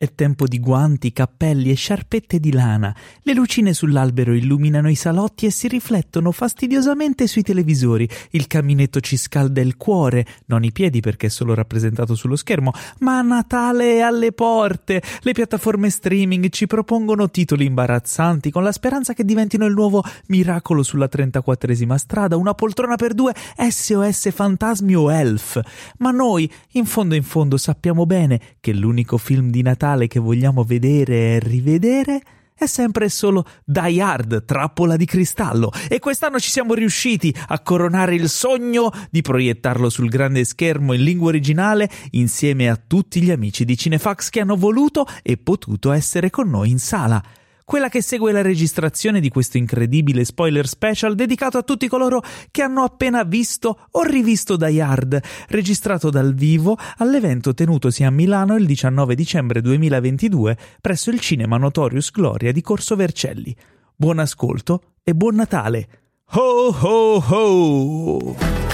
È tempo di guanti, cappelli e sciarpette di lana. Le lucine sull'albero illuminano i salotti e si riflettono fastidiosamente sui televisori. Il caminetto ci scalda il cuore, non i piedi perché è solo rappresentato sullo schermo, ma Natale è alle porte. Le piattaforme streaming ci propongono titoli imbarazzanti con la speranza che diventino il nuovo miracolo sulla 34esima strada, una poltrona per due, SOS fantasmi o elf. Ma noi, in fondo in fondo, sappiamo bene che l'unico film di Natale Natale che vogliamo vedere e rivedere è sempre solo Die Hard, trappola di cristallo. E quest'anno ci siamo riusciti a coronare il sogno di proiettarlo sul grande schermo in lingua originale insieme a tutti gli amici di Cinefax che hanno voluto e potuto essere con noi in sala quella che segue la registrazione di questo incredibile spoiler special dedicato a tutti coloro che hanno appena visto o rivisto Die Hard, registrato dal vivo all'evento tenutosi a Milano il 19 dicembre 2022 presso il Cinema Notorious Gloria di Corso Vercelli. Buon ascolto e buon Natale! Ho ho ho!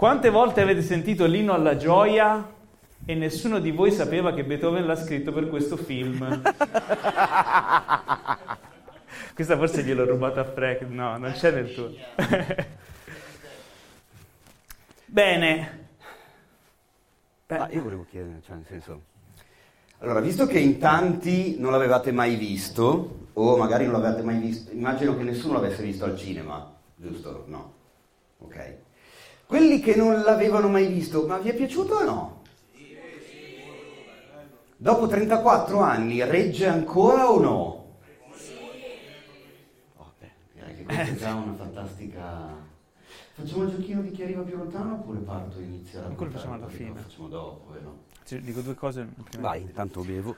Quante volte avete sentito l'inno alla gioia e nessuno di voi sapeva che Beethoven l'ha scritto per questo film? Questa forse gliel'ho rubata a Frank, no, non c'è nel tuo. Bene. Ah, io volevo chiedere, cioè nel senso... Allora, visto che in tanti non l'avevate mai visto, o magari non l'avete mai visto, immagino che nessuno l'avesse visto al cinema, giusto? No. Ok. Quelli che non l'avevano mai visto, ma vi è piaciuto o no? Dopo 34 anni regge ancora o no? Oh, beh, direi che questa è già una fantastica... Facciamo il giochino di chi arriva più lontano oppure parto e inizio a Quello facciamo alla fine. Lo facciamo dopo, eh, no? Dico due cose. Vai, intanto bevo.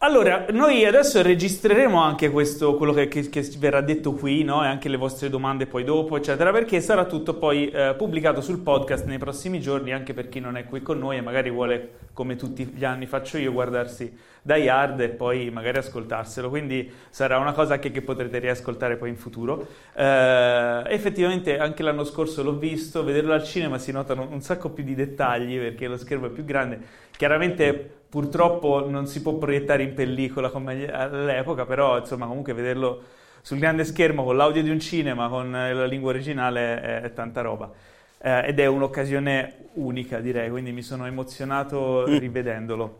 Allora, noi adesso registreremo anche questo, quello che, che, che verrà detto qui, no? e anche le vostre domande poi dopo, eccetera, perché sarà tutto poi eh, pubblicato sul podcast nei prossimi giorni, anche per chi non è qui con noi e magari vuole, come tutti gli anni faccio io, guardarsi da Yard e poi magari ascoltarselo. Quindi sarà una cosa anche che potrete riascoltare poi in futuro. Eh, effettivamente anche l'anno scorso l'ho visto, vederlo al cinema si notano un sacco più di dettagli perché lo schermo è più grande. Chiaramente purtroppo non si può proiettare in pellicola come all'epoca, però insomma comunque vederlo sul grande schermo con l'audio di un cinema, con la lingua originale è, è tanta roba. Eh, ed è un'occasione unica direi, quindi mi sono emozionato mm. rivedendolo.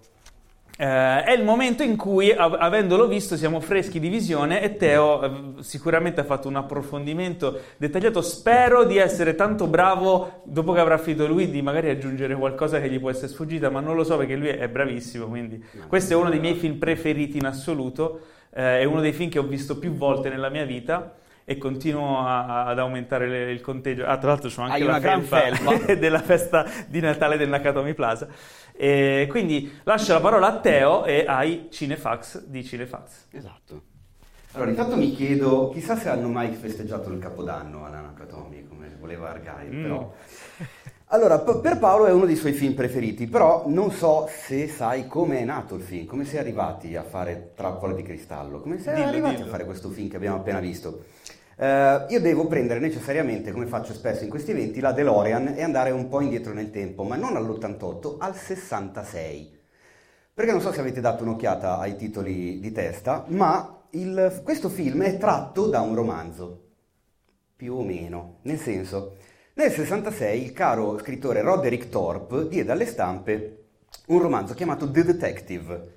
Eh, è il momento in cui, av- avendolo visto, siamo freschi di visione e Teo eh, sicuramente ha fatto un approfondimento dettagliato. Spero di essere tanto bravo, dopo che avrà finito lui, di magari aggiungere qualcosa che gli può essere sfuggita, ma non lo so perché lui è bravissimo. Quindi, questo è uno dei miei film preferiti in assoluto. Eh, è uno dei film che ho visto più volte nella mia vita e continuo a, ad aumentare le, il conteggio. Ah, tra l'altro, c'ho anche Hai la felpa, felpa. della festa di Natale del Nakatomi Plaza. E quindi lascio la parola a Teo e ai Cinefax di Cinefax. Esatto. Allora, intanto mi chiedo, chissà se hanno mai festeggiato il Capodanno all'Anacatomi, come voleva Argyle, mm. però... Allora, per Paolo è uno dei suoi film preferiti, però non so se sai come è nato il film, come è arrivati a fare Trappola di Cristallo, come si è dillo, arrivati dillo. a fare questo film che abbiamo appena visto. Uh, io devo prendere necessariamente, come faccio spesso in questi eventi, la DeLorean e andare un po' indietro nel tempo, ma non all'88, al 66. Perché non so se avete dato un'occhiata ai titoli di testa, ma il, questo film è tratto da un romanzo, più o meno, nel senso, nel 66 il caro scrittore Roderick Thorpe diede alle stampe un romanzo chiamato The Detective,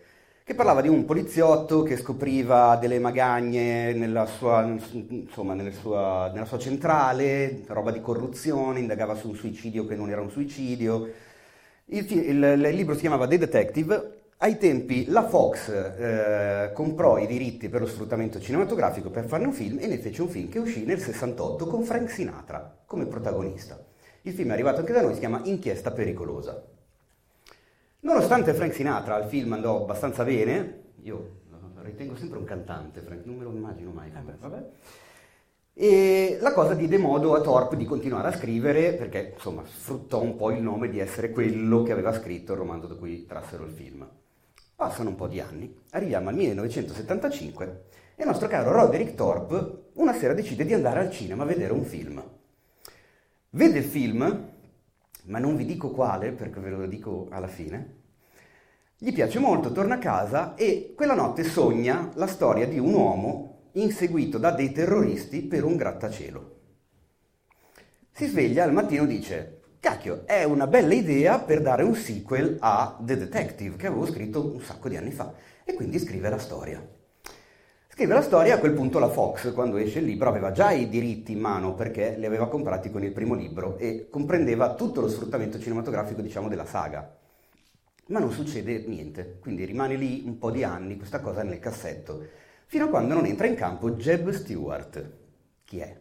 che parlava di un poliziotto che scopriva delle magagne nella sua, insomma, nella sua, nella sua centrale, roba di corruzione, indagava su un suicidio che non era un suicidio. Il, il, il libro si chiamava The Detective. Ai tempi la Fox eh, comprò i diritti per lo sfruttamento cinematografico per farne un film e ne fece un film che uscì nel 68 con Frank Sinatra come protagonista. Il film è arrivato anche da noi, si chiama Inchiesta pericolosa. Nonostante Frank Sinatra al film andò abbastanza bene, io ritengo sempre un cantante, Frank, non me lo immagino mai come, vabbè. E la cosa diede modo a Thorpe di continuare a scrivere perché, insomma, sfruttò un po' il nome di essere quello che aveva scritto il romanzo da cui trassero il film. Passano un po' di anni, arriviamo al 1975 e il nostro caro Roderick Thorpe una sera decide di andare al cinema a vedere un film. vede il film, ma non vi dico quale perché ve lo dico alla fine, gli piace molto, torna a casa e quella notte sogna la storia di un uomo inseguito da dei terroristi per un grattacielo. Si sveglia al mattino e dice, cacchio, è una bella idea per dare un sequel a The Detective che avevo scritto un sacco di anni fa e quindi scrive la storia. Scrive la storia, a quel punto la Fox, quando esce il libro, aveva già i diritti in mano perché li aveva comprati con il primo libro e comprendeva tutto lo sfruttamento cinematografico, diciamo, della saga ma non succede niente, quindi rimane lì un po' di anni questa cosa nel cassetto, fino a quando non entra in campo Jeb Stewart. Chi è?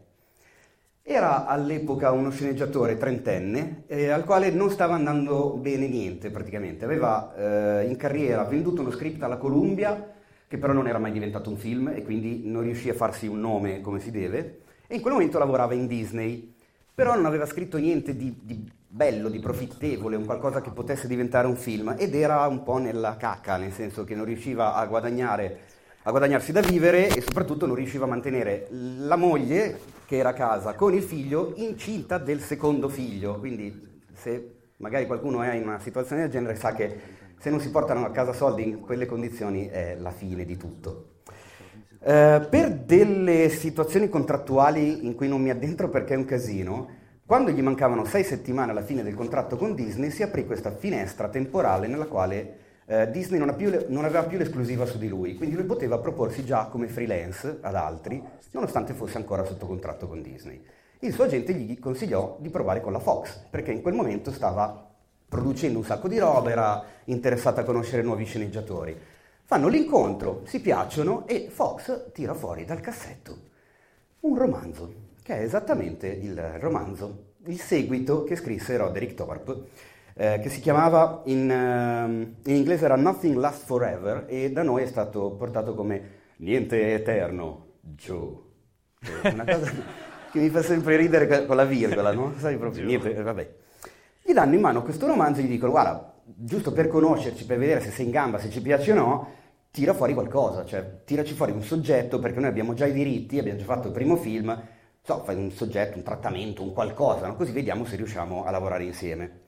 Era all'epoca uno sceneggiatore trentenne eh, al quale non stava andando bene niente praticamente, aveva eh, in carriera venduto uno script alla Columbia che però non era mai diventato un film e quindi non riuscì a farsi un nome come si deve e in quel momento lavorava in Disney, però non aveva scritto niente di, di bello, di profittevole, un qualcosa che potesse diventare un film ed era un po' nella cacca, nel senso che non riusciva a guadagnare a guadagnarsi da vivere e soprattutto non riusciva a mantenere la moglie che era a casa con il figlio incinta del secondo figlio. Quindi se magari qualcuno è in una situazione del genere sa che se non si portano a casa soldi in quelle condizioni è la fine di tutto. Eh, per delle situazioni contrattuali in cui non mi addentro perché è un casino, quando gli mancavano sei settimane alla fine del contratto con Disney, si aprì questa finestra temporale nella quale eh, Disney non, più, non, aveva più l'esclusiva su di lui, quindi lui poteva proporsi già come freelance ad altri, nonostante fosse ancora sotto contratto con Disney. Il suo agente gli consigliò di provare con la Fox, perché in quel momento stava producendo un sacco di roba, era interessata a conoscere nuovi sceneggiatori. Fanno l'incontro, si piacciono e Fox tira fuori dal cassetto un romanzo che è esattamente il romanzo, il seguito che scrisse Roderick Thorpe, eh, che si chiamava in, uh, in, inglese era Nothing Lasts Forever e da noi è stato portato come Niente eterno, Joe. Una cosa che mi fa sempre ridere con la virgola, no? Sai proprio, niente, eh, vabbè. Gli danno in mano questo romanzo e gli dicono, guarda, giusto per conoscerci, per vedere se sei in gamba, se ci piace o no, tira fuori qualcosa, cioè tiraci fuori un soggetto perché noi abbiamo già i diritti, abbiamo già fatto il primo film, so, fai un soggetto, un trattamento, un qualcosa, no? così vediamo se riusciamo a lavorare insieme.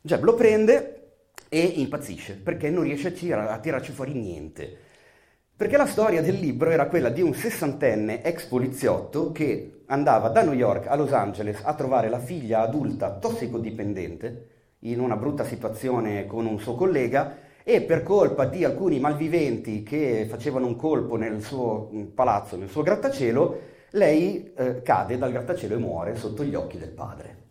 Jeb lo prende e impazzisce perché non riesce a, tir- a tirarci fuori niente. Perché la storia del libro era quella di un sessantenne ex poliziotto che andava da New York a Los Angeles a trovare la figlia adulta tossicodipendente in una brutta situazione con un suo collega e per colpa di alcuni malviventi che facevano un colpo nel suo palazzo, nel suo grattacielo, lei eh, cade dal grattacielo e muore sotto gli occhi del padre.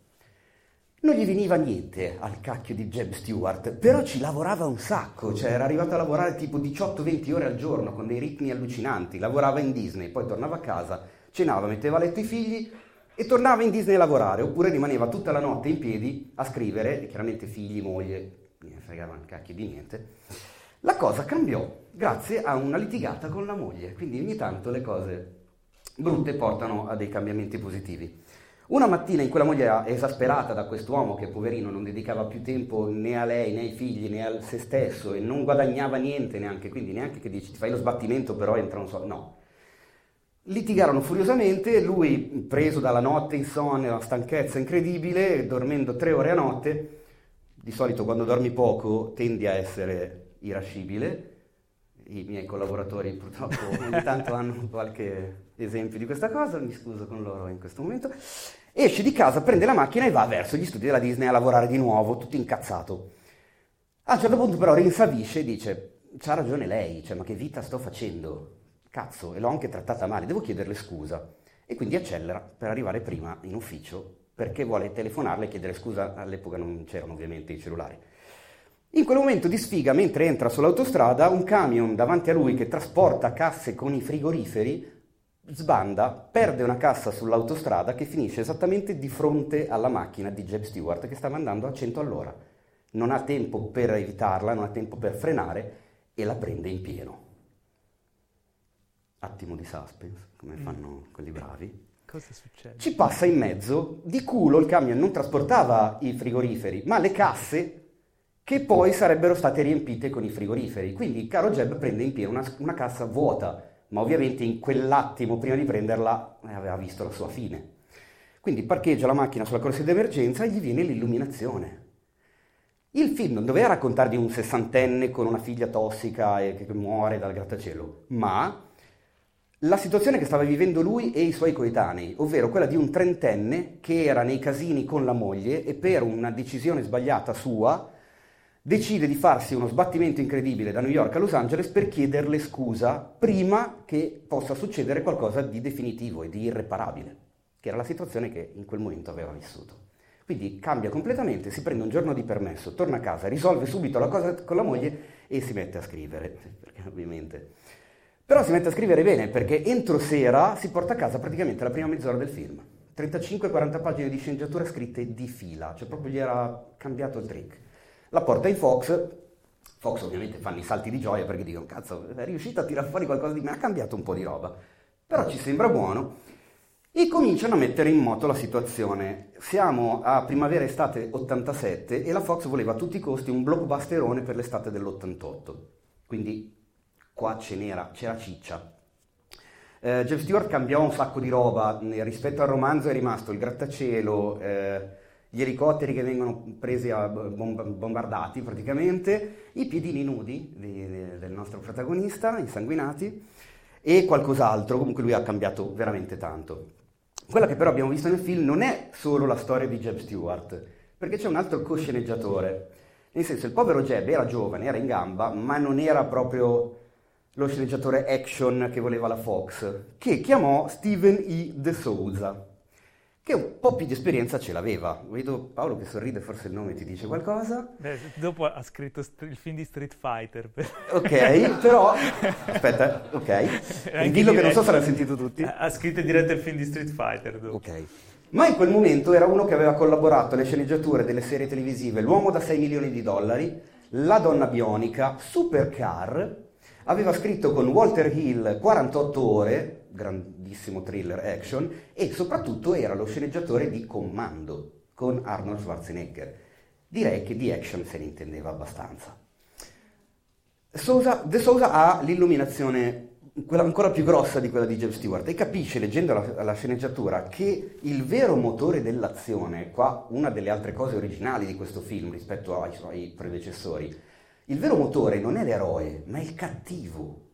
Non gli veniva niente al cacchio di Jeb Stewart, però ci lavorava un sacco, cioè era arrivato a lavorare tipo 18-20 ore al giorno con dei ritmi allucinanti, lavorava in Disney, poi tornava a casa, cenava, metteva a letto i figli e tornava in Disney a lavorare, oppure rimaneva tutta la notte in piedi a scrivere, chiaramente figli, moglie, ne fregava un cacchio di niente. La cosa cambiò grazie a una litigata con la moglie, quindi ogni tanto le cose brutte portano a dei cambiamenti positivi. Una mattina in cui la moglie era esasperata da quest'uomo che poverino non dedicava più tempo né a lei né ai figli né a se stesso e non guadagnava niente neanche, quindi neanche che dici ti fai lo sbattimento però entra un soldo, no. Litigarono furiosamente, lui preso dalla notte insonne, una stanchezza incredibile, dormendo tre ore a notte, di solito quando dormi poco tendi a essere irascibile, i miei collaboratori purtroppo ogni tanto hanno qualche esempio di questa cosa, mi scuso con loro in questo momento, esce di casa, prende la macchina e va verso gli studi della Disney a lavorare di nuovo, tutto incazzato. A un certo punto però rinsavisce e dice, c'ha ragione lei, cioè ma che vita sto facendo? Cazzo, e l'ho anche trattata male, devo chiederle scusa. E quindi accelera per arrivare prima in ufficio perché vuole telefonarle e chiedere scusa, all'epoca non c'erano ovviamente i cellulari. In quel momento di sfiga, mentre entra sull'autostrada, un camion davanti a lui che trasporta casse con i frigoriferi sbanda, perde una cassa sull'autostrada che finisce esattamente di fronte alla macchina di Jeb Stewart che stava andando a 100 all'ora. Non ha tempo per evitarla, non ha tempo per frenare e la prende in pieno. Attimo di suspense, come mm. fanno quelli bravi. Cosa succede? Ci passa in mezzo, di culo il camion non trasportava i frigoriferi, ma le casse che poi sarebbero state riempite con i frigoriferi. Quindi caro Jeb prende in pieno una, una cassa vuota, ma ovviamente in quell'attimo prima di prenderla aveva visto la sua fine. Quindi parcheggia la macchina sulla corsia d'emergenza e gli viene l'illuminazione. Il film non doveva raccontare di un sessantenne con una figlia tossica e che muore dal grattacielo, ma la situazione che stava vivendo lui e i suoi coetanei, ovvero quella di un trentenne che era nei casini con la moglie e per una decisione sbagliata sua decide di farsi uno sbattimento incredibile da New York a Los Angeles per chiederle scusa prima che possa succedere qualcosa di definitivo e di irreparabile, che era la situazione che in quel momento aveva vissuto. Quindi cambia completamente, si prende un giorno di permesso, torna a casa, risolve subito la cosa con la moglie e si mette a scrivere, perché ovviamente... Però si mette a scrivere bene perché entro sera si porta a casa praticamente la prima mezz'ora del film. 35-40 pagine di sceneggiatura scritte di fila, cioè proprio gli era cambiato il trick la porta in Fox, Fox ovviamente fanno i salti di gioia perché dicono cazzo è riuscito a tirare fuori qualcosa di me, ha cambiato un po' di roba, però ci sembra buono e cominciano a mettere in moto la situazione. Siamo a primavera-estate 87 e la Fox voleva a tutti i costi un blockbusterone per l'estate dell'88, quindi qua ce n'era, c'era ciccia. Eh, Jeff Stewart cambiò un sacco di roba, rispetto al romanzo è rimasto il grattacielo, eh, gli elicotteri che vengono presi a bombardati praticamente, i piedini nudi di, di, del nostro protagonista, insanguinati, e qualcos'altro, comunque lui ha cambiato veramente tanto. Quella che però abbiamo visto nel film non è solo la storia di Jeb Stewart, perché c'è un altro co-sceneggiatore. Nel senso, il povero Jeb era giovane, era in gamba, ma non era proprio lo sceneggiatore action che voleva la Fox, che chiamò Steven E. De Souza che un po' più di esperienza ce l'aveva. Vedo Paolo che sorride, forse il nome ti dice qualcosa. Beh, dopo ha scritto st- il film di Street Fighter. ok, però... Aspetta, ok. Dillo che non so se l'hanno sentito tutti. Ha scritto diretto il film di Street Fighter. Dopo. Ok. Ma in quel momento era uno che aveva collaborato alle sceneggiature delle serie televisive L'uomo da 6 milioni di dollari, La donna bionica, Supercar, aveva scritto con Walter Hill 48 ore, grandissimo thriller action, e soprattutto era lo sceneggiatore di Commando con Arnold Schwarzenegger. Direi che di action se ne intendeva abbastanza. Sousa, De Sousa ha l'illuminazione quella ancora più grossa di quella di James Stewart e capisce leggendo la, la, sceneggiatura che il vero motore dell'azione, qua una delle altre cose originali di questo film rispetto ai suoi predecessori, il vero motore non è l'eroe, ma è il cattivo.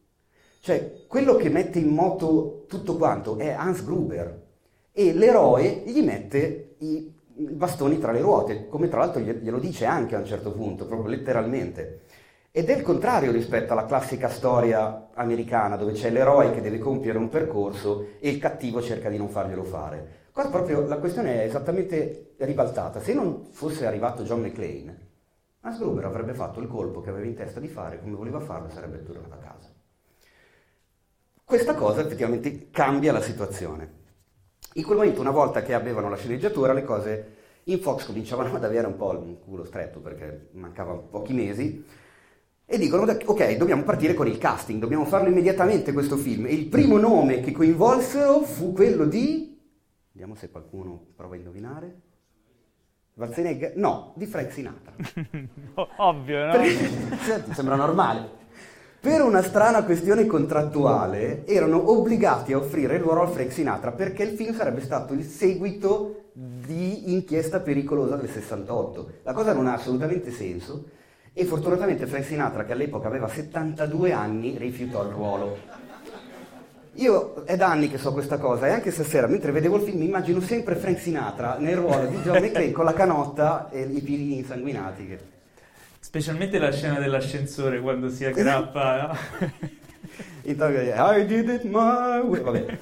Cioè, quello che mette in moto tutto quanto è Hans Gruber e l'eroe gli mette i bastoni tra le ruote, come tra l'altro glielo dice anche a un certo punto, proprio letteralmente. Ed è il contrario rispetto alla classica storia americana dove c'è l'eroe che deve compiere un percorso e il cattivo cerca di non farglielo fare. Qua proprio la questione è esattamente ribaltata. Se non fosse arrivato John McClane, Asgruber avrebbe fatto il colpo che aveva in testa di fare come voleva farlo e sarebbe tornato a casa. Questa cosa effettivamente cambia la situazione. In quel momento, una volta che avevano la sceneggiatura, le cose in Fox cominciavano ad avere un po' il culo stretto perché mancavano pochi mesi e dicono ok, dobbiamo partire con il casting, dobbiamo farlo immediatamente questo film. E il primo nome che coinvolsero fu quello di... Vediamo se qualcuno prova a indovinare. Schwarzenegger? No, di Frank Sinatra. Ovvio, no? Ti sembra normale. Per una strana questione contrattuale erano obbligati a offrire il ruolo a Frank Sinatra perché il film sarebbe stato il seguito di Inchiesta pericolosa del 68. La cosa non ha assolutamente senso e fortunatamente Frank Sinatra, che all'epoca aveva 72 anni, rifiutò il ruolo. Io è da anni che so questa cosa e anche stasera, mentre vedevo il film, mi immagino sempre Frank Sinatra nel ruolo di John McClane con la canotta e i piedini insanguinati. Specialmente la scena dell'ascensore quando si aggrappa. I did it my way. Vabbè.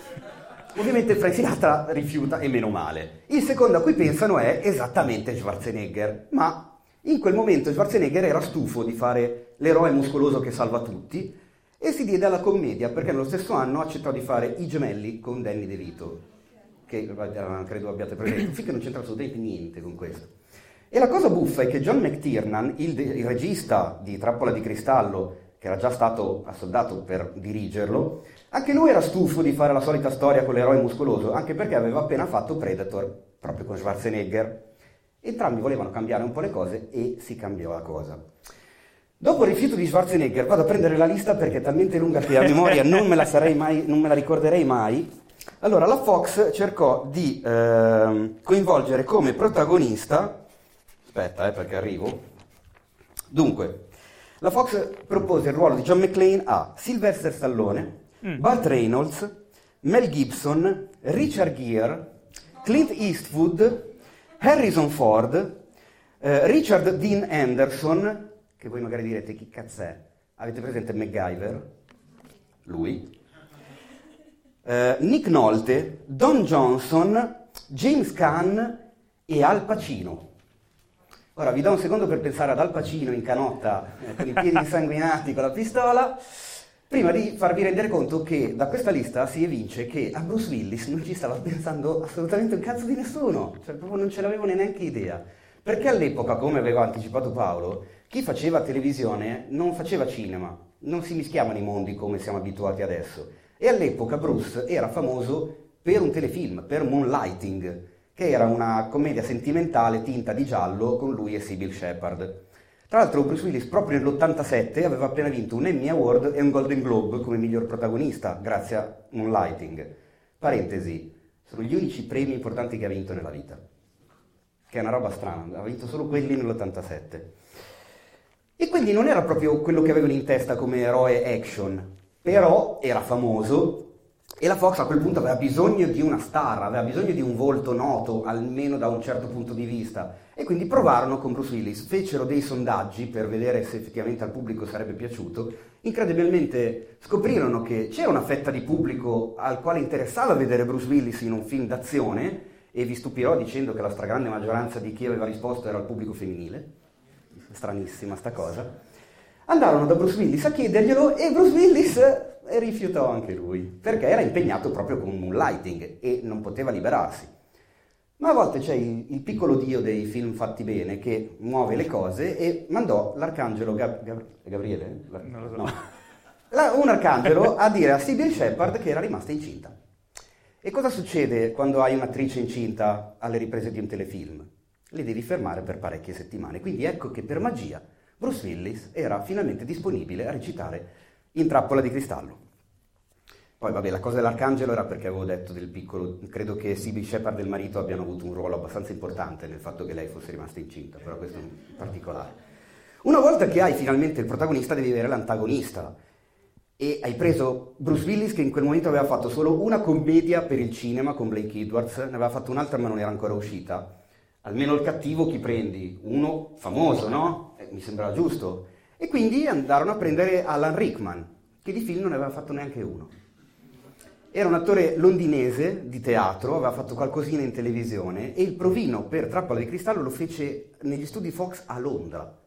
Ovviamente Frank Sinatra rifiuta e meno male. Il secondo a cui pensano è esattamente Schwarzenegger, ma in quel momento Schwarzenegger era stufo di fare l'eroe muscoloso che salva tutti e si diede alla commedia perché nello stesso anno accettò di fare I gemelli con Danny DeVito, che credo abbiate presente, che non c'entra assolutamente niente con questo. E la cosa buffa è che John McTiernan, il, il regista di Trappola di Cristallo, che era già stato assoldato per dirigerlo, anche lui era stufo di fare la solita storia con l'eroe muscoloso, anche perché aveva appena fatto Predator, proprio con Schwarzenegger. Entrambi volevano cambiare un po' le cose e si cambiò la cosa. Dopo il rifiuto di Schwarzenegger vado a prendere la lista perché è talmente lunga che a memoria non me la, mai, non me la ricorderei mai. Allora, la Fox cercò di eh, coinvolgere come protagonista, aspetta eh, perché arrivo, dunque, la Fox propose il ruolo di John McClane a Sylvester Stallone, mm. Burt Reynolds, Mel Gibson, Richard Gere, Clint Eastwood, Harrison Ford, eh, Richard Dean Anderson, che voi magari direte chi cazzo è, avete presente MacGyver? Lui. Eh, Nick Nolte, Don Johnson, James Caan e Al Pacino. Ora vi do un secondo per pensare ad Al Pacino in canotta, eh, con i piedi insanguinati, con la pistola, prima di farvi rendere conto che da questa lista si evince che a Bruce Willis non ci stava pensando assolutamente un cazzo di nessuno, cioè proprio non ce l'avevano neanche idea. Perché all'epoca, come aveva anticipato Paolo, chi faceva televisione non faceva cinema, non si mischiavano i mondi come siamo abituati adesso. E all'epoca Bruce era famoso per un telefilm, per Moonlighting, che era una commedia sentimentale tinta di giallo con lui e Sybil Shepard. Tra l'altro Bruce Willis proprio nell'87 aveva appena vinto un Emmy Award e un Golden Globe come miglior protagonista, grazie a Moonlighting. Parentesi, sono gli unici premi importanti che ha vinto nella vita, che è una roba strana, ha vinto solo quelli nell'87. E quindi non era proprio quello che avevano in testa come eroe action, però era famoso e la Fox a quel punto aveva bisogno di una star, aveva bisogno di un volto noto, almeno da un certo punto di vista. E quindi provarono con Bruce Willis, fecero dei sondaggi per vedere se effettivamente al pubblico sarebbe piaciuto. Incredibilmente scoprirono che c'era una fetta di pubblico al quale interessava vedere Bruce Willis in un film d'azione, e vi stupirò dicendo che la stragrande maggioranza di chi aveva risposto era il pubblico femminile. Stranissima sta cosa. Andarono da Bruce Willis a chiederglielo e Bruce Willis e rifiutò anche lui, perché era impegnato proprio con Moonlighting e non poteva liberarsi. Ma a volte c'è il, il, piccolo dio dei film fatti bene che muove le cose e mandò l'arcangelo Gab- Gab- Gabriele? Non lo so. No. La, un arcangelo a dire a Sybil Shepard che era rimasta incinta. E cosa succede quando hai un'attrice incinta alle riprese di un telefilm? Le devi fermare per parecchie settimane. Quindi ecco che per magia Bruce Willis era finalmente disponibile a recitare in trappola di cristallo. Poi vabbè, la cosa dell'arcangelo era perché avevo detto del piccolo, credo che Sibyl Shepard e il marito abbiano avuto un ruolo abbastanza importante nel fatto che lei fosse rimasta incinta, però questo è un particolare. Una volta che hai finalmente il protagonista devi avere l'antagonista e hai preso Bruce Willis che in quel momento aveva fatto solo una commedia per il cinema con Blake Edwards, ne aveva fatto un'altra ma non era ancora uscita. Almeno il cattivo chi prendi? Uno famoso, no? Eh, mi sembrava giusto. E quindi andarono a prendere Alan Rickman, che di film non ne aveva fatto neanche uno. Era un attore londinese di teatro, aveva fatto qualcosina in televisione e il provino per Trappola di Cristallo lo fece negli studi Fox a Londra.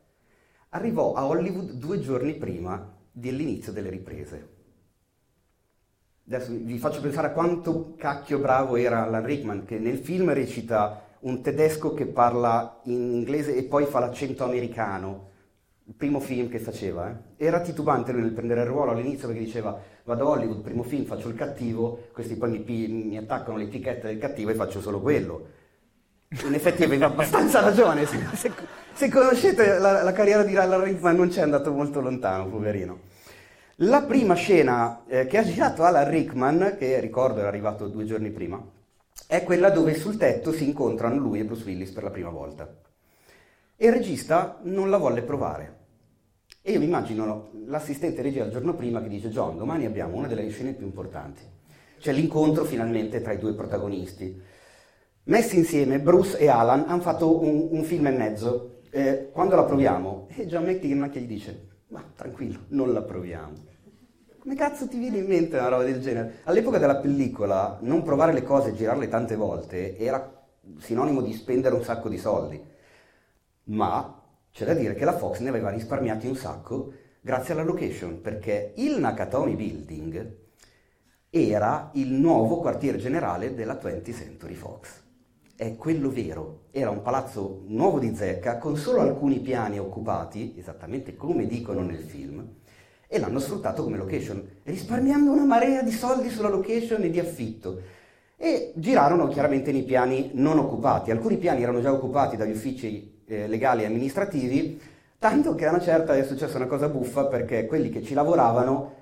Arrivò a Hollywood due giorni prima dell'inizio delle riprese. Adesso vi faccio pensare a quanto cacchio bravo era Alan Rickman, che nel film recita un tedesco che parla in inglese e poi fa l'accento americano il primo film che faceva, eh? era titubante lui nel prendere il ruolo all'inizio perché diceva vado a Hollywood, primo film, faccio il cattivo, questi poi mi, mi attaccano l'etichetta del cattivo e faccio solo quello. In effetti aveva abbastanza ragione, se, se, se conoscete la, la, carriera di Alan Rickman non c'è andato molto lontano, poverino. La prima scena eh, che ha girato Alan Rickman, che ricordo era arrivato due giorni prima, è quella dove sul tetto si incontrano lui e Bruce Willis per la prima volta. E il regista non la volle provare e io mi immagino l'assistente regia il giorno prima che dice John, domani abbiamo una delle scene più importanti. C'è l'incontro finalmente tra i due protagonisti. Messi insieme, Bruce e Alan hanno fatto un, un film e mezzo. Eh, quando la proviamo? E John McTiernan che gli dice, ma tranquillo, non la proviamo. Come cazzo ti viene in mente una roba del genere? All'epoca della pellicola, non provare le cose e girarle tante volte era sinonimo di spendere un sacco di soldi. Ma c'è da dire che la Fox ne aveva risparmiati un sacco grazie alla location, perché il Nakatomi Building era il nuovo quartiere generale della 20th Century Fox. È quello vero, era un palazzo nuovo di zecca con solo alcuni piani occupati, esattamente come dicono nel film, e l'hanno sfruttato come location, risparmiando una marea di soldi sulla location e di affitto. E girarono chiaramente nei piani non occupati. Alcuni piani erano già occupati dagli uffici eh, legali e amministrativi, tanto che a una certa è successa una cosa buffa perché quelli che ci lavoravano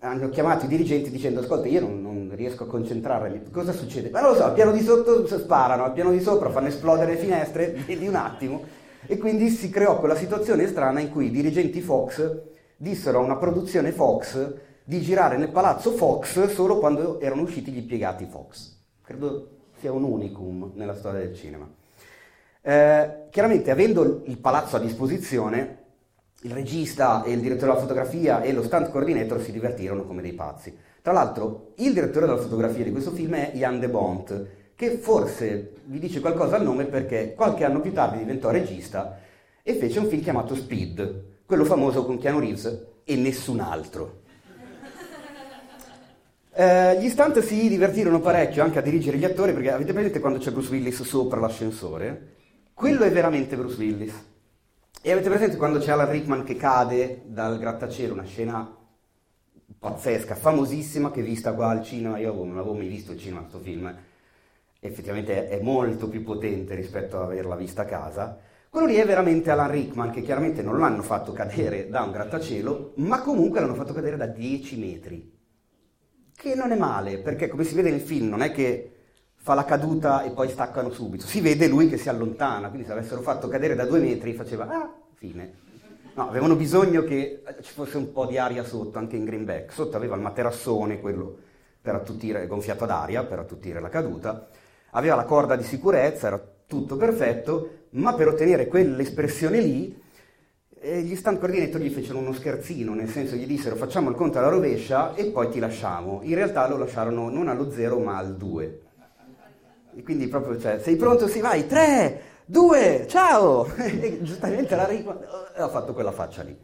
hanno chiamato i dirigenti dicendo ascolta io non, non, riesco a concentrarmi. Cosa succede? Ma non lo so, al piano di sotto sparano, al piano di sopra fanno esplodere le finestre, vedi un attimo. E quindi si creò quella situazione strana in cui i dirigenti Fox dissero a una produzione Fox di girare nel palazzo Fox solo quando erano usciti gli impiegati Fox. Credo sia un unicum nella storia del cinema. Eh, chiaramente, avendo il palazzo a disposizione, il regista e il direttore della fotografia e lo stunt coordinator si divertirono come dei pazzi. Tra l'altro, il direttore della fotografia di questo film è Jan de Bont, che forse vi dice qualcosa al nome perché qualche anno più tardi diventò regista e fece un film chiamato Speed, quello famoso con Keanu Reeves e nessun altro. Eh, gli stunt si divertirono parecchio anche a dirigere gli attori perché avete presente quando c'è Bruce Willis sopra l'ascensore? Quello è veramente Bruce Willis. E avete presente quando c'è Alan Rickman che cade dal grattacielo, una scena pazzesca, famosissima, che vista qua al cinema, io non avevo mai visto il cinema questo film, effettivamente è molto più potente rispetto ad averla vista a casa. Quello lì è veramente Alan Rickman, che chiaramente non l'hanno fatto cadere da un grattacielo, ma comunque l'hanno fatto cadere da 10 metri. Che non è male, perché come si vede nel film, non è che fa la caduta e poi staccano subito. Si vede lui che si allontana, quindi se avessero fatto cadere da due metri faceva ah, fine. No, avevano bisogno che ci fosse un po' di aria sotto, anche in greenback. Sotto aveva il materassone, quello per attutire, gonfiato d'aria, per attutire la caduta. Aveva la corda di sicurezza, era tutto perfetto, ma per ottenere quell'espressione lì, eh, gli stand coordinator gli fecero uno scherzino, nel senso gli dissero facciamo il conto alla rovescia e poi ti lasciamo. In realtà lo lasciarono non allo zero ma al 2 e quindi proprio, cioè, sei pronto? Sì, vai, tre, due, ciao! E giustamente la Rickman ha fatto quella faccia lì.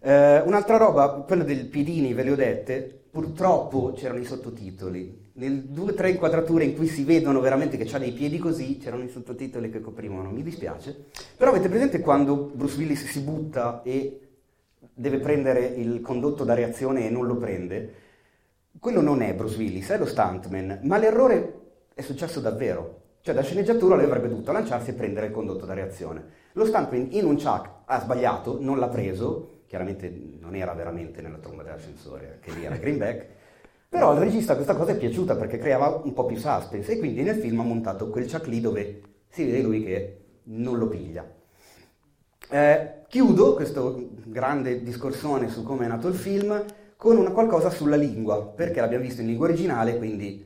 Eh, un'altra roba, quella del piedini, ve le ho dette, purtroppo c'erano i sottotitoli. Nel due o tre inquadrature in cui si vedono veramente che ha dei piedi così, c'erano i sottotitoli che coprivano, mi dispiace. Però avete presente quando Bruce Willis si butta e deve prendere il condotto da reazione e non lo prende? Quello non è Bruce Willis, è lo stuntman, ma l'errore è successo davvero. Cioè da sceneggiatura lei avrebbe dovuto lanciarsi e prendere il condotto da reazione. Lo stuntman in un chuck ha sbagliato, non l'ha preso, chiaramente non era veramente nella tromba dell'ascensore, che lì era greenback, però al regista questa cosa è piaciuta perché creava un po' più suspense e quindi nel film ha montato quel chuck lì dove si vede lui che non lo piglia. Eh, chiudo questo grande discorsone su come è nato il film con una qualcosa sulla lingua, perché l'abbiamo visto in lingua originale, quindi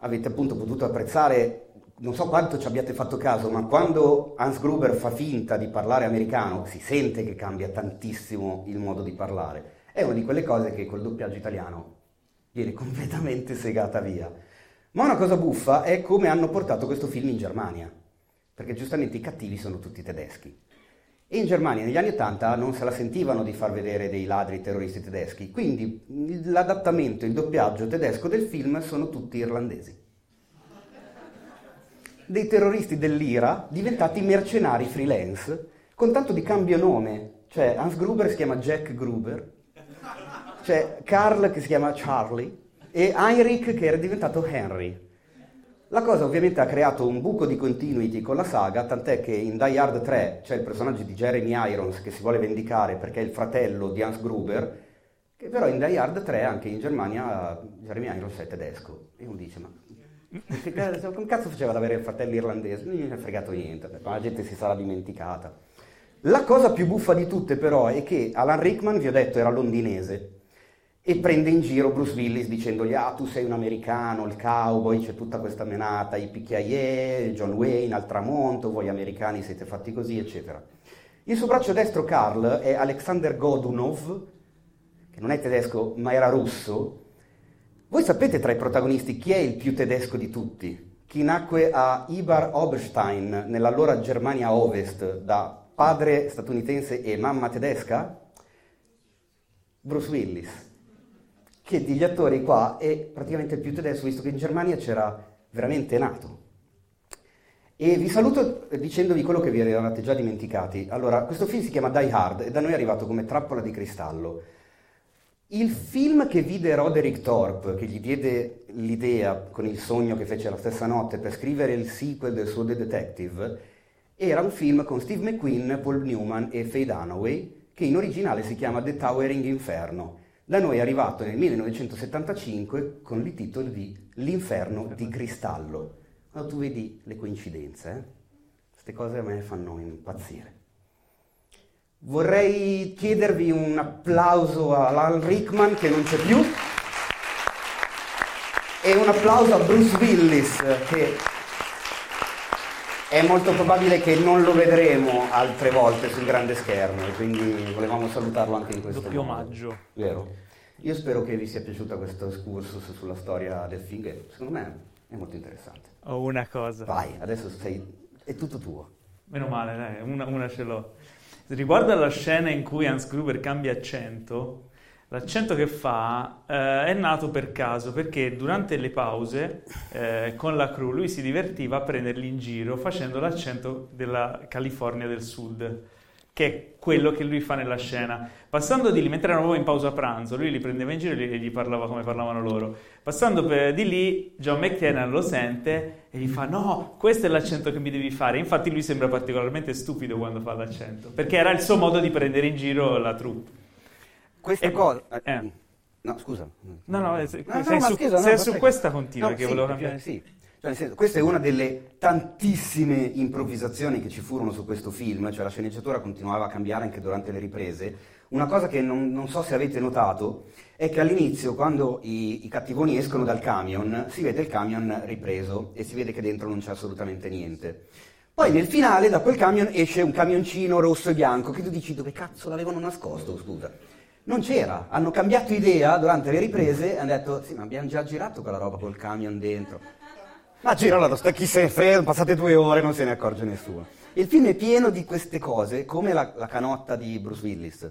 avete appunto potuto apprezzare, non so quanto ci abbiate fatto caso, ma quando Hans Gruber fa finta di parlare americano si sente che cambia tantissimo il modo di parlare. È una di quelle cose che col doppiaggio italiano viene completamente segata via. Ma una cosa buffa è come hanno portato questo film in Germania, perché giustamente i cattivi sono tutti tedeschi. E in Germania negli anni Ottanta non se la sentivano di far vedere dei ladri terroristi tedeschi, quindi l'adattamento, il doppiaggio tedesco del film sono tutti irlandesi. Dei terroristi dell'IRA diventati mercenari freelance, con tanto di cambio nome, cioè Hans Gruber si chiama Jack Gruber, c'è Carl che si chiama Charlie e Heinrich che era diventato Henry. La cosa ovviamente ha creato un buco di continuity con la saga, tant'è che in Die Hard 3 c'è il personaggio di Jeremy Irons che si vuole vendicare perché è il fratello di Hans Gruber, che però in Die Hard 3 anche in Germania Jeremy Irons è tedesco. E uno dice, ma come cazzo faceva ad avere il fratello irlandese? Non gli è fregato niente, la gente si sarà dimenticata. La cosa più buffa di tutte però è che Alan Rickman, vi ho detto, era londinese e prende in giro Bruce Willis dicendogli ah tu sei un americano, il cowboy, c'è tutta questa menata, i picchiaier, John Wayne al tramonto, voi americani siete fatti così, eccetera. Il suo braccio destro Karl è Alexander Godunov, che non è tedesco ma era russo. Voi sapete tra i protagonisti chi è il più tedesco di tutti? Chi nacque a Ibar Oberstein, nell'allora Germania Ovest, da padre statunitense e mamma tedesca? Bruce Willis che degli attori qua è praticamente più tedesco, visto che in Germania c'era veramente nato. E vi saluto dicendovi quello che vi eravate già dimenticati. Allora, questo film si chiama Die Hard e da noi è arrivato come trappola di cristallo. Il film che vide Roderick Thorpe, che gli diede l'idea con il sogno che fece la stessa notte per scrivere il sequel del suo The Detective, era un film con Steve McQueen, Paul Newman e Faye Dunaway, che in originale si chiama The Towering Inferno Da noi è arrivato nel 1975 con il titolo di L'inferno di cristallo. Ma tu vedi le coincidenze, eh? Queste cose a me fanno impazzire. Vorrei chiedervi un applauso a Alan Rickman che non c'è più e un applauso a Bruce Willis che è molto probabile che non lo vedremo altre volte sul grande schermo e quindi volevamo salutarlo anche in questo Doppio modo. omaggio. Vero? Io spero che vi sia piaciuta questo excursus sulla storia del film che secondo me è molto interessante. Ho una cosa. Vai, adesso sei... è tutto tuo. Meno male, dai, una, una ce l'ho. Riguardo alla scena in cui Hans Gruber cambia accento, l'accento che fa eh, è nato per caso perché durante le pause eh, con la crew lui si divertiva a prenderli in giro facendo l'accento della California del Sud, che è quello che lui fa nella scena. Passando di lì, mentre proprio in pausa pranzo, lui li prendeva in giro e gli parlava come parlavano loro. Passando di lì, John McTiernan lo sente e gli fa: No, questo è l'accento che mi devi fare. Infatti, lui sembra particolarmente stupido quando fa l'accento, perché era il suo modo di prendere in giro la troupe. Questa E- cosa... eh. No, scusa. No, no, eh, se, No, no, sei su, scusa, no, sei su questa continua No, che sì, volevo cambiare. Sì. Cioè, nel senso, questa è una delle tantissime improvvisazioni che ci furono su questo film, cioè la sceneggiatura continuava a cambiare anche durante le riprese. Una cosa che non, non so se avete notato è che all'inizio, quando i, i cattivoni escono dal camion, si vede il camion ripreso e si vede che dentro non c'è assolutamente niente. Poi nel finale da quel camion esce un camioncino rosso e bianco che tu dici dove cazzo l'avevano nascosto, scusa. Non c'era, hanno cambiato idea durante le riprese e hanno detto sì ma abbiamo già girato quella roba col camion dentro. Ma girala lo sta chi se ne frega, passate due ore non se ne accorge nessuno. Il film è pieno di queste cose, come la, la canotta di Bruce Willis.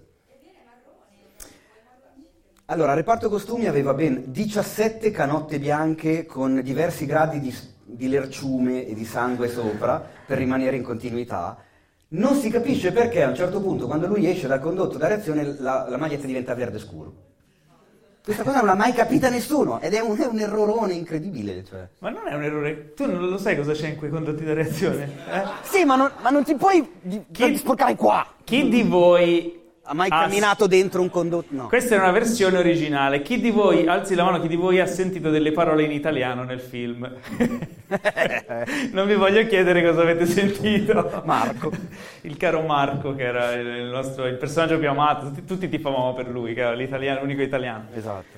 Allora, il reparto costumi aveva ben 17 canotte bianche con diversi gradi di, di lerciume e di sangue sopra per rimanere in continuità. Non si capisce perché a un certo punto, quando lui esce dal condotto da reazione, la, la maglietta diventa verde scuro. Questa cosa non l'ha mai capita nessuno ed è un, è un errorone incredibile. Cioè. Ma non è un errore. Tu non lo sai cosa c'è in quei condotti da reazione? eh? Sì, ma non, ma non ti puoi di, Chi- sporcare qua. Chi di voi Ha mai ha- camminato dentro un condotto? No. Questa è una versione originale. Chi di voi, alzi la mano, chi di voi ha sentito delle parole in italiano nel film? non vi voglio chiedere cosa avete sentito. Marco. Il caro Marco, che era il, nostro, il personaggio più amato, tutti, tutti tifavamo per lui, che era l'italiano, l'unico italiano. Esatto.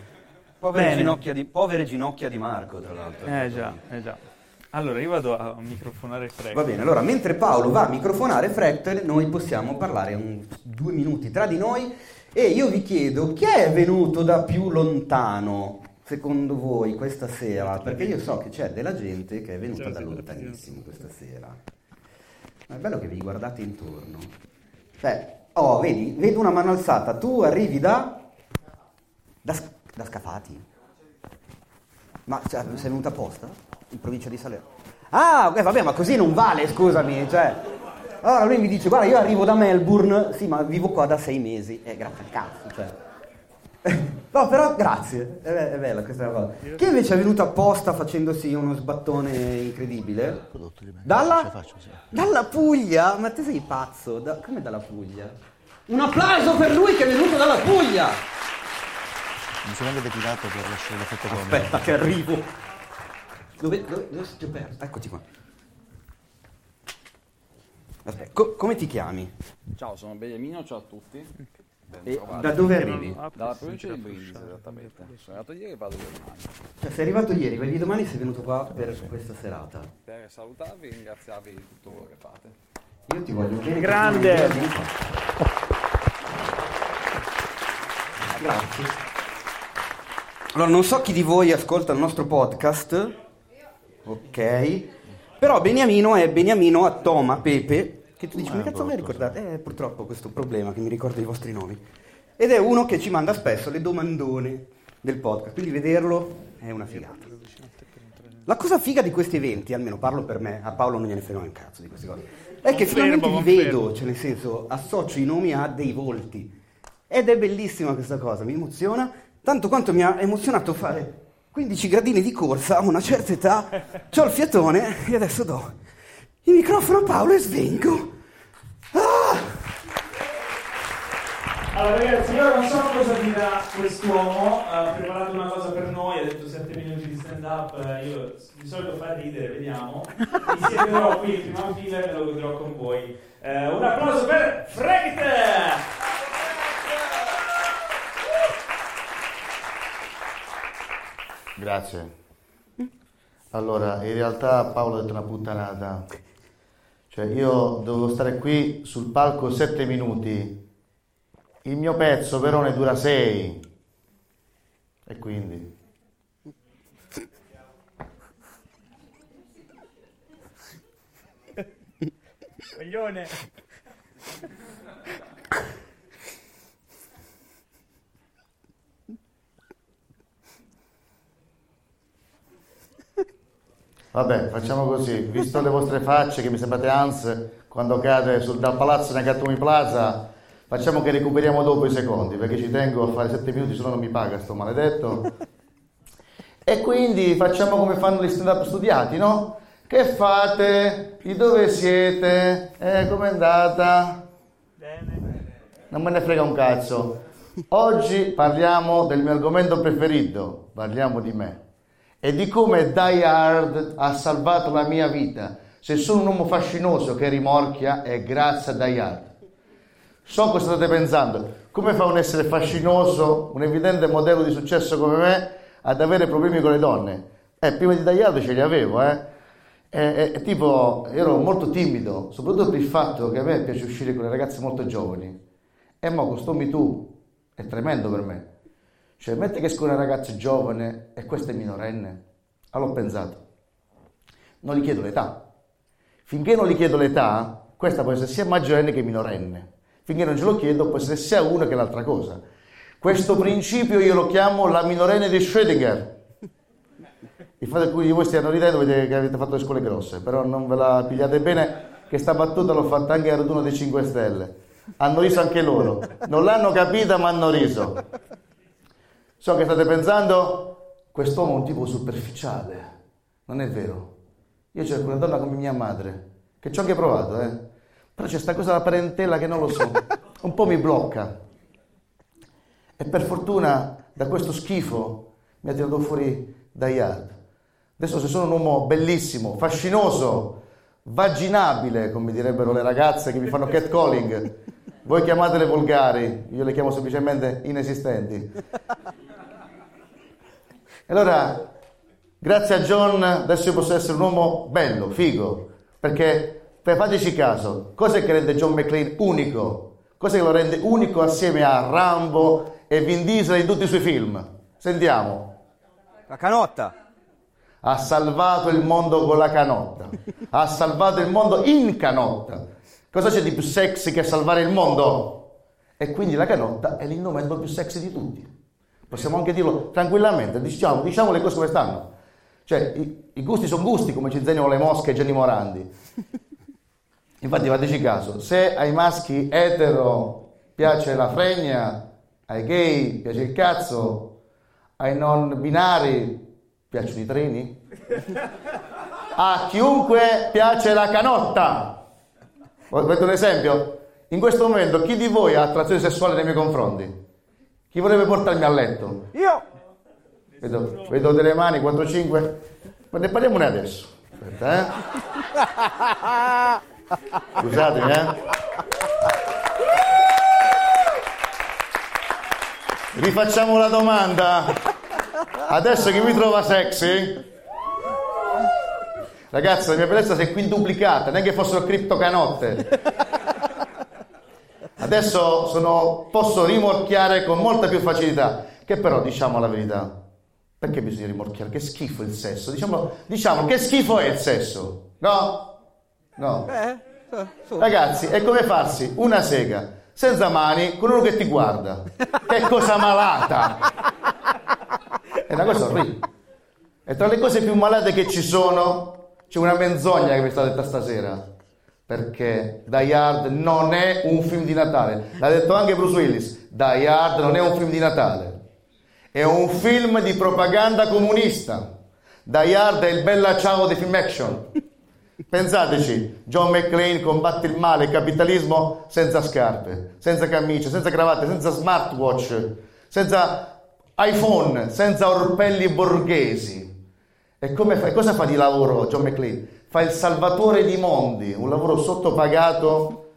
Povere ginocchia, di, povere ginocchia di Marco, tra l'altro. Eh già, eh già. Allora, io vado a microfonare Frank. Va bene, allora mentre Paolo va a microfonare Fractal, noi possiamo parlare un, due minuti tra di noi e io vi chiedo chi è venuto da più lontano, secondo voi, questa sera? Perché io so che c'è della gente che è venuta da lontanissimo questa sera. Ma è bello che vi guardate intorno. Cioè, oh, vedi, vedo una mano alzata, tu arrivi da... da, da Scafati? Ma cioè, sei venuta apposta? In provincia di Salerno? Ah, ok, vabbè, ma così non vale, scusami, cioè... Allora lui mi dice, guarda, io arrivo da Melbourne, sì, ma vivo qua da sei mesi. Eh, grazie al cazzo, cioè... No, però grazie, è, be- è bella questa cosa. Chi invece è venuto apposta facendosi uno sbattone incredibile? Dalla, la dalla Puglia? Ma te sei pazzo? Da- come dalla Puglia? Un applauso per lui che è venuto dalla Puglia! Mi sono anche declinato per lasciare l'effetto comico. Aspetta che arrivo. Dove, dove, dove ti ho perso? Eccoti qua. Aspetta, co- come ti chiami? Ciao, sono Beniamino, ciao a tutti. E da dove arrivi? Dalla provincia di Brindisi, esattamente. Sono arrivato ieri e vado domani. Cioè, sei arrivato ieri, vai domani sei venuto qua per questa serata. Per salutarvi e ringraziarvi di tutto quello che fate. Io ti voglio bene. Grande. vedi. Grazie. Allora, non so chi di voi ascolta il nostro podcast. Ok. Però Beniamino è Beniamino a Toma Pepe. Che tu dici, come cazzo me ricordate? Eh, purtroppo questo problema che mi ricorda i vostri nomi. Ed è uno che ci manda spesso le domandone del podcast. Quindi vederlo è una figata. La cosa figa di questi eventi, almeno parlo per me, a Paolo non gliene frega un cazzo di queste cose, è che finalmente li vedo, cioè nel senso associo i nomi a dei volti. Ed è bellissima questa cosa, mi emoziona, tanto quanto mi ha emozionato fare 15 gradini di corsa a una certa età, ho il fiatone e adesso do il microfono a Paolo e svengo. Ah! Allora ragazzi, io non so cosa dirà quest'uomo, ha preparato una cosa per noi, ha detto 7 minuti di stand up, io di solito fa ridere, vediamo. Mi siederò qui in prima fila e lo godrò con voi. Eh, un applauso per Fregit! Grazie. Allora, in realtà Paolo ha detto una puttanata. Cioè, io dovevo stare qui sul palco sette minuti. Il mio pezzo però ne dura sei. E quindi... Coglione! Vabbè, facciamo così. Visto le vostre facce che mi sembrate ans quando cade sul, dal palazzo Nakatomi Plaza, facciamo che recuperiamo dopo i secondi, perché ci tengo a fare sette minuti, se no non mi paga sto maledetto. E quindi facciamo come fanno gli stand-up studiati, no? Che fate? Di dove siete? Eh, com'è andata? Non me ne frega un cazzo. Oggi parliamo del mio argomento preferito, parliamo di me e di come Die Hard ha salvato la mia vita. Se sono un uomo fascinoso che rimorchia è grazie a Die Hard. So cosa state pensando. Come fa un essere fascinoso, un evidente modello di successo come me, ad avere problemi con le donne? Eh, prima di Die Hard ce li avevo, eh. E, e, tipo, ero molto timido, soprattutto per il fatto che a me piace uscire con le ragazze molto giovani. E mo con sto è tremendo per me. Cioè, metti che esco una ragazza giovane e questa è minorenne. Allora ho pensato, non gli chiedo l'età. Finché non gli chiedo l'età, questa può essere sia maggiorenne che minorenne. Finché non ce lo chiedo, può essere sia una che l'altra cosa. Questo principio io lo chiamo la minorenne di Schrödinger. Il fatto che alcuni di voi stiano ridendo vedete che avete fatto le scuole grosse, però non ve la pigliate bene che sta battuta l'ho fatta anche a raduno dei 5 Stelle. Hanno riso anche loro. Non l'hanno capita ma hanno riso. So che state pensando, quest'uomo è un tipo superficiale. Non è vero. Io cerco una donna come mia madre, che ci ho anche provato, eh. Però c'è sta cosa della parentela che non lo so, un po' mi blocca. E per fortuna da questo schifo mi ha tirato fuori Dayad. Adesso se sono un uomo bellissimo, fascinoso, vaginabile, come direbbero le ragazze che mi fanno catcalling, voi chiamatele volgari, io le chiamo semplicemente inesistenti. E allora, grazie a John, adesso io posso essere un uomo bello, figo, perché per fateci caso, cosa è che rende John McClane unico? Cosa che lo rende unico assieme a Rambo e Vin Diesel in tutti i suoi film? Sentiamo. La canotta. Ha salvato il mondo con la canotta. Ha salvato il mondo in canotta. Cosa c'è di più sexy che salvare il mondo? E quindi la canotta è l'innomento più sexy di tutti. Possiamo anche dirlo tranquillamente, diciamo, diciamo le cose come stanno. Cioè, i, i gusti sono gusti, come ci insegnano le mosche e Gianni Morandi. Infatti, fateci caso, se ai maschi etero piace la fregna, ai gay piace il cazzo, ai non binari piacciono i treni, a chiunque piace la canotta. Volete un esempio? In questo momento chi di voi ha attrazione sessuale nei miei confronti? Chi vorrebbe portarmi a letto? Io! Vedo, vedo delle mani, 4-5. Ma ne parliamone adesso. Aspetta, eh. Scusatemi, eh. Rifacciamo la domanda. Adesso chi mi trova sexy? Ragazzi, la mia bellezza si è quintuplicata, neanche fossero criptocanotte. Adesso sono, posso rimorchiare con molta più facilità, che però diciamo la verità. Perché bisogna rimorchiare? Che schifo il sesso. Diciamo, diciamo che schifo è il sesso. No? No. Ragazzi, è come farsi una sega senza mani con uno che ti guarda. Che cosa malata! È una cosa orribile. E tra le cose più malate che ci sono, c'è una menzogna che mi è stata detta stasera perché Die Hard non è un film di Natale. L'ha detto anche Bruce Willis, Die Hard non è un film di Natale, è un film di propaganda comunista. Die Hard è il bella ciao dei film action, Pensateci, John McClane combatte il male, il capitalismo senza scarpe, senza camicie, senza cravatte, senza smartwatch, senza iPhone, senza orpelli borghesi. E fa- cosa fa di lavoro John McClane? Fa il salvatore di mondi, un lavoro sottopagato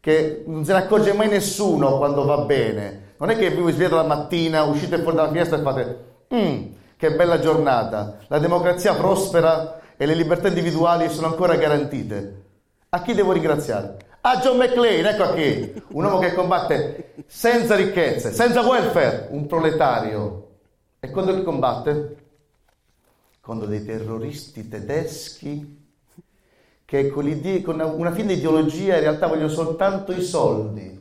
che non se ne accorge mai nessuno quando va bene. Non è che vi svegliate la mattina, uscite fuori dalla finestra e fate "Mm, che bella giornata, la democrazia prospera e le libertà individuali sono ancora garantite. A chi devo ringraziare? A John McClane, ecco a chi, un uomo che combatte senza ricchezze, senza welfare, un proletario. E quando chi combatte? Quando dei terroristi tedeschi che con, con una, fine ideologia in realtà vogliono soltanto i soldi.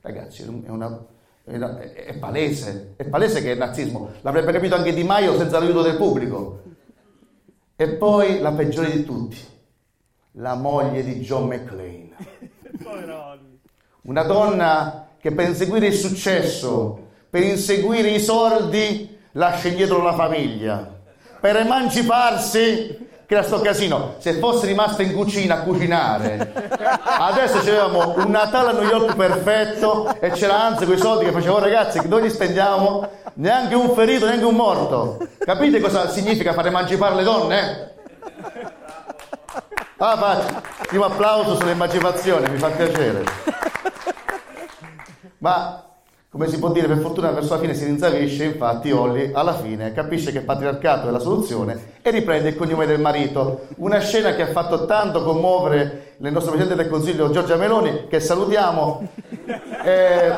Ragazzi, è, una- è una- è- palese, è palese che è nazismo. L'avrebbe capito anche Di Maio senza l'aiuto del pubblico. E poi la peggiore di tutti, la moglie di John McClane. Una donna che per inseguire il successo, per inseguire i soldi, lascia indietro la famiglia. Per emanciparsi, crea sto casino. Se fosse rimasta in cucina a cucinare, adesso avevamo un Natale a New York perfetto e c'era anzi quei soldi che facevo, "Oh, ragazzi, che noi li spendiamo, neanche un ferito, neanche un morto. Capite cosa significa far emancipare le donne? Ah, faccio. Primo applauso sull'emancipazione, mi fa piacere. Ma, come si può dire, per fortuna verso la fine si rinsavisce, infatti Olli alla fine capisce che il patriarcato è la soluzione e riprende il cognome del marito. Una scena che ha fatto tanto commuovere il nostro Presidente del Consiglio Giorgia Meloni, che salutiamo. Eh,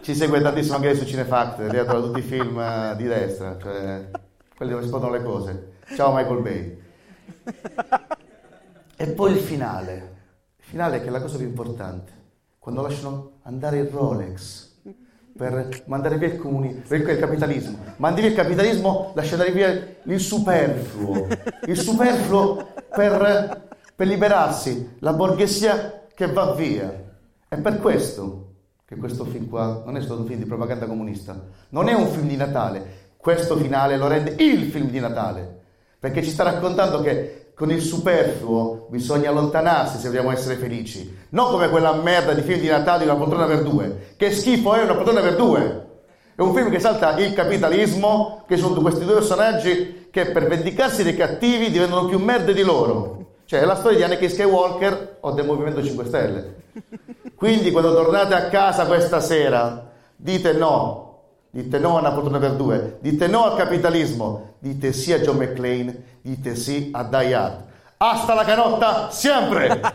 ci segue tantissimo anche su Cinefact, lei adora tutti i film eh, di destra, cioè quelli dove esplodono le cose. Ciao Michael Bay. E poi il finale, il finale che è la cosa più importante, quando lasciano andare il Rolex per mandare via il, comuni- per il capitalismo, mandi via il capitalismo, lascia andare via il superfluo, il superfluo per, per liberarsi, la borghesia che va via. È per questo che questo film qua non è stato un film di propaganda comunista, non è un film di Natale, questo finale lo rende il film di Natale, perché ci sta raccontando che con il superfluo bisogna allontanarsi se vogliamo essere felici, non come quella merda di film di Natale di una poltrona per due, che schifo è una poltrona per due. È un film che salta il capitalismo, che sono questi due personaggi che per vendicarsi dei cattivi diventano più merde di loro. Cioè è la storia di Anakin Skywalker o del Movimento 5 Stelle. Quindi quando tornate a casa questa sera, dite no, dite no a per due, dite no al capitalismo, dite sì a John McClane, dite sì a Hard. Hasta la canotta, sempre!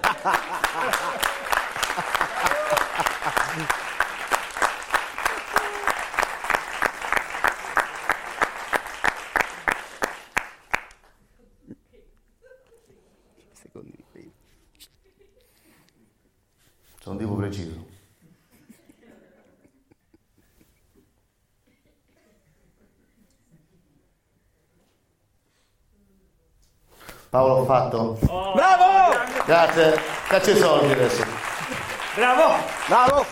Secondi film. Sono un tipo preciso. Paolo, ho fatto. Bravo! Grazie. Caccia i soldi adesso. Bravo! Bravo!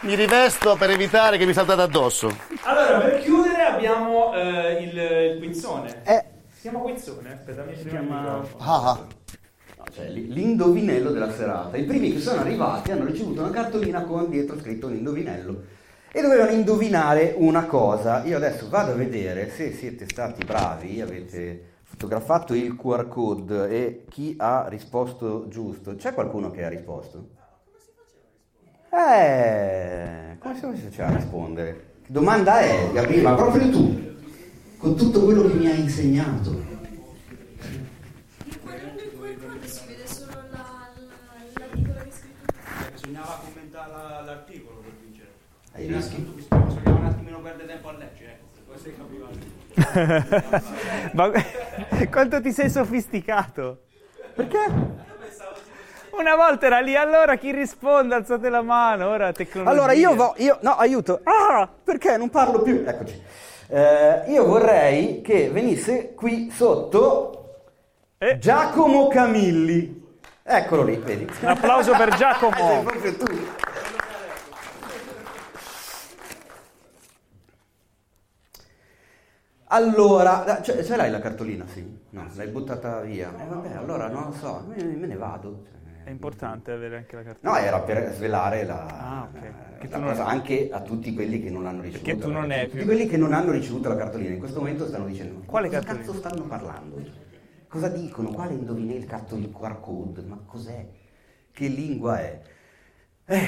Mi rivesto per evitare che mi saltate addosso. Allora, per chiudere abbiamo eh, il, il quizzone. Eh. Si chiama quizzone? Aspetta, mi il microfono. Ah, ah. No, cioè, l'indovinello della serata. I primi che sono arrivati hanno ricevuto una cartolina con dietro scritto l'indovinello e dovevano indovinare una cosa. Io adesso vado a vedere se siete stati bravi, avete fotografato il QR code e chi ha risposto giusto. C'è qualcuno che ha risposto? Eh, come si faceva a rispondere? Domanda è, Gabriele? Ma proprio tu, con tutto quello che mi hai insegnato. L'articolo è. Bisognava commentare per vincere. Hai visto? Bisognava un attimino perdere tempo a leggere, ecco, poi si capiva. Ma quanto ti sei sofisticato? Perché? Una volta era lì, allora chi risponde? Alzate la mano, ora tecnologia. Allora io, vo- io no, aiuto. Ah, perché non parlo più? Eccoci. Eh, io vorrei che venisse qui sotto Eh. Giacomo Camilli. Eccolo lì, vedi? Un applauso per Sei Giacomo. proprio tu. Allora, cioè, ce l'hai la cartolina? Sì? No, l'hai buttata via. Eh vabbè, allora non lo so, me, me ne vado. Cioè, È importante avere anche la cartolina. No, era per svelare la, Ah, ok. eh, Che la non- cosa anche a tutti quelli che non hanno ricevuto. Perché tu la non cartolina. è più- Tutti quelli che non hanno ricevuto la cartolina in questo momento stanno dicendo: ma Quale cosa cartolina? cazzo stanno parlando? Cosa dicono? Quale indovina il carto il QR code? Ma cos'è? Che lingua è? Eh,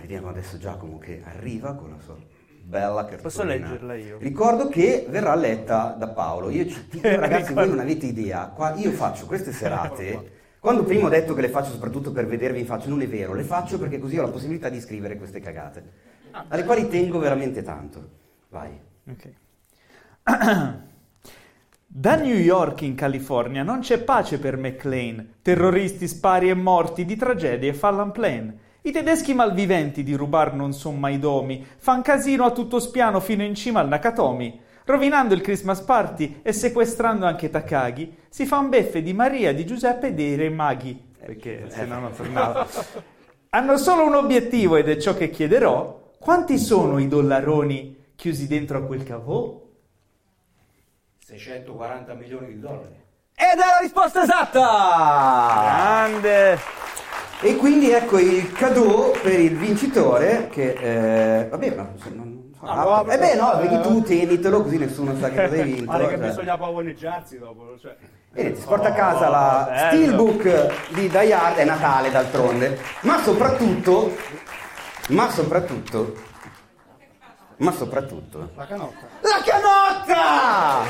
vediamo adesso Giacomo che arriva con la sua bella cartolina. Posso leggerla io? Ricordo che verrà letta da Paolo. Io ci dico, ragazzi, voi non avete idea. Qua io faccio queste serate. Quando prima ho detto che le faccio soprattutto per vedervi in faccia, non è vero, le faccio perché così ho la possibilità di scrivere queste cagate, alle quali tengo veramente tanto. Vai. Ok. Da New York in California non c'è pace per McLean. Terroristi, spari e morti di tragedie fallen plan. I tedeschi malviventi di rubar non son mai domi. Fan casino a tutto spiano fino in cima al Nakatomi. Rovinando il Christmas party e sequestrando anche Takagi, si fan beffe di Maria, di Giuseppe e dei re maghi. Perché se no non tornava. Hanno solo un obiettivo ed è ciò che chiederò. Quanti sono i dollaroni chiusi dentro a quel cavò? 640 milioni di dollari. Ed è la risposta esatta! Grande! E quindi ecco il cadeau per il vincitore che... eh, vabbè, ma... non- ah, eh beh no, vedi tu, tenitelo così nessuno sa che cosa hai vinto. Pare che cioè. bisogna pavoneggiarsi dopo. Cioè. Bene, si porta a casa la bello. Steelbook di Die Hard, è Natale d'altronde, ma soprattutto, ma soprattutto, ma soprattutto, La canotta. la canotta!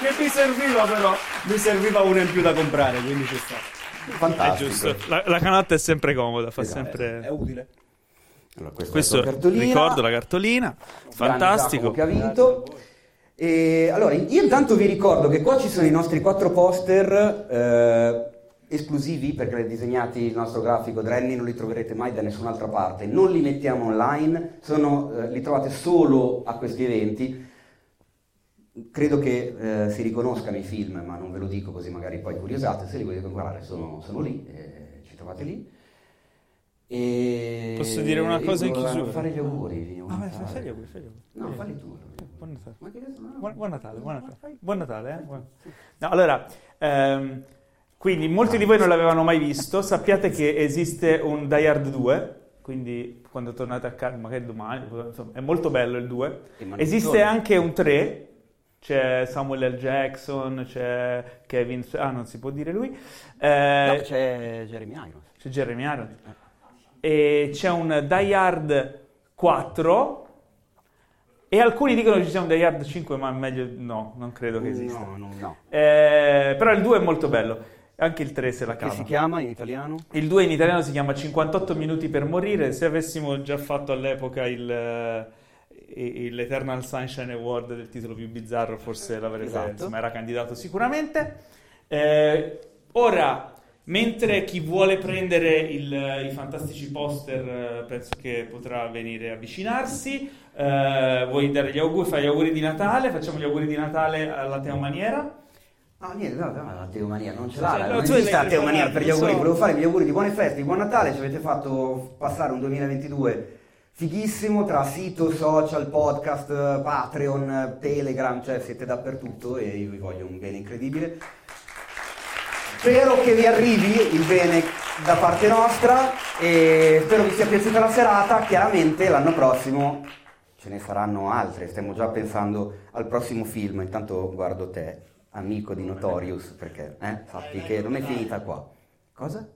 Che mi serviva però, mi serviva una in più da comprare, quindi ci sta. È Fantastico. giusto. La, la canotta è sempre comoda, fa Esatto. È sempre... utile. Allora, Questo è la tua cartolina. ricordo la cartolina, fantastico. Che ha vinto. E, allora, io intanto vi ricordo che qua ci sono i nostri quattro poster eh, esclusivi perché disegnati il nostro grafico Drenny non li troverete mai da nessun'altra parte, non li mettiamo online, sono, eh, li trovate solo a questi eventi. Credo che eh, si riconoscano i film, ma non ve lo dico così magari poi curiosate, se li volete guardare sono, sono lì, eh, ci trovate lì. E Posso dire una cosa in chiusura? fare gli auguri. Ah, beh, fai gli auguri, fai gli auguri. No, falli tu. Buon Natale. Buon, buon Natale, buon Natale. Buon Natale, eh? Buon- No, allora, ehm, quindi molti di voi non l'avevano mai visto, sappiate che esiste un Die Hard 2, quindi quando tornate a casa, magari domani, insomma, è molto bello il 2. E ma non Esiste anche un 3, c'è Samuel L. Jackson, c'è Kevin, ah non si può dire lui, Eh, No, c'è Jeremy Irons. c'è Jeremy Irons. E c'è un Die Hard 4 e alcuni dicono che ci sia un Die Hard 5, ma meglio no, non credo che esista. No, no, no. Eh, però il 2 è molto bello, anche il 3 se la Che cava. si chiama in italiano? Il 2 in italiano si chiama 58 minuti per morire, se avessimo già fatto all'epoca il, eh, il Eternal Sunshine Award del titolo più bizzarro, forse l'avrebbe, Esatto. insomma, era candidato sicuramente. Eh, ora, mentre chi vuole prendere il- i fantastici poster eh, penso che potrà venire a avvicinarsi, eh, vuoi dare gli auguri, fai gli auguri di Natale, facciamo gli auguri di Natale alla Teomaniera. No, niente, no, no, la teomania non ce l'ha, Cioè, no, non esiste la teomania per gli auguri, so. volevo fare gli auguri di buone feste, di buon Natale, ci avete fatto passare un 2022 fighissimo tra sito, social, podcast, Patreon, Telegram, cioè siete dappertutto e io vi voglio un bene incredibile. Spero che vi arrivi il bene da parte nostra e spero vi sia piaciuta la serata, chiaramente l'anno prossimo ce ne saranno altre, stiamo già pensando al prossimo film, intanto guardo te, amico di Notorious, perché eh, sappi che non è finita qua. Cosa?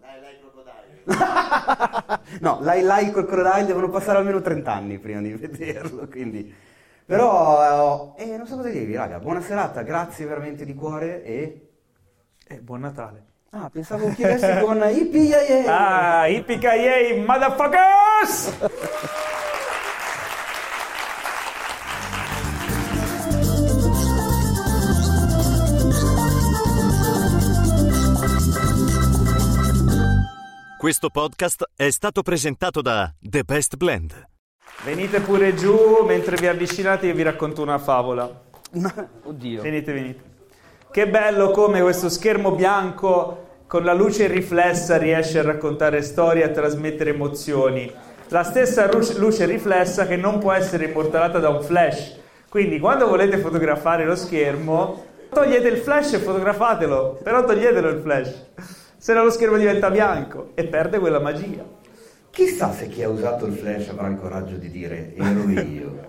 no, Lai Lai Crocodile devono passare almeno 30 anni prima di vederlo, quindi... Però, eh, non so cosa dirvi, raga, buona serata, grazie veramente di cuore e... E buon Natale. Ah, pensavo chiedessi con Yippee Ah, yippee motherfuckers! Questo podcast è stato presentato da The Best Blend. Venite pure giù, mentre vi avvicinate io vi racconto una favola. Oddio. Venite, venite. Che bello come questo schermo bianco con la luce riflessa riesce a raccontare storie e a trasmettere emozioni. La stessa luce, luce riflessa che non può essere immortalata da un flash. Quindi quando volete fotografare lo schermo, togliete il flash e fotografatelo, però toglietelo il flash, se no lo schermo diventa bianco e perde quella magia. Chissà se chi ha usato il flash avrà il coraggio di dire ero io.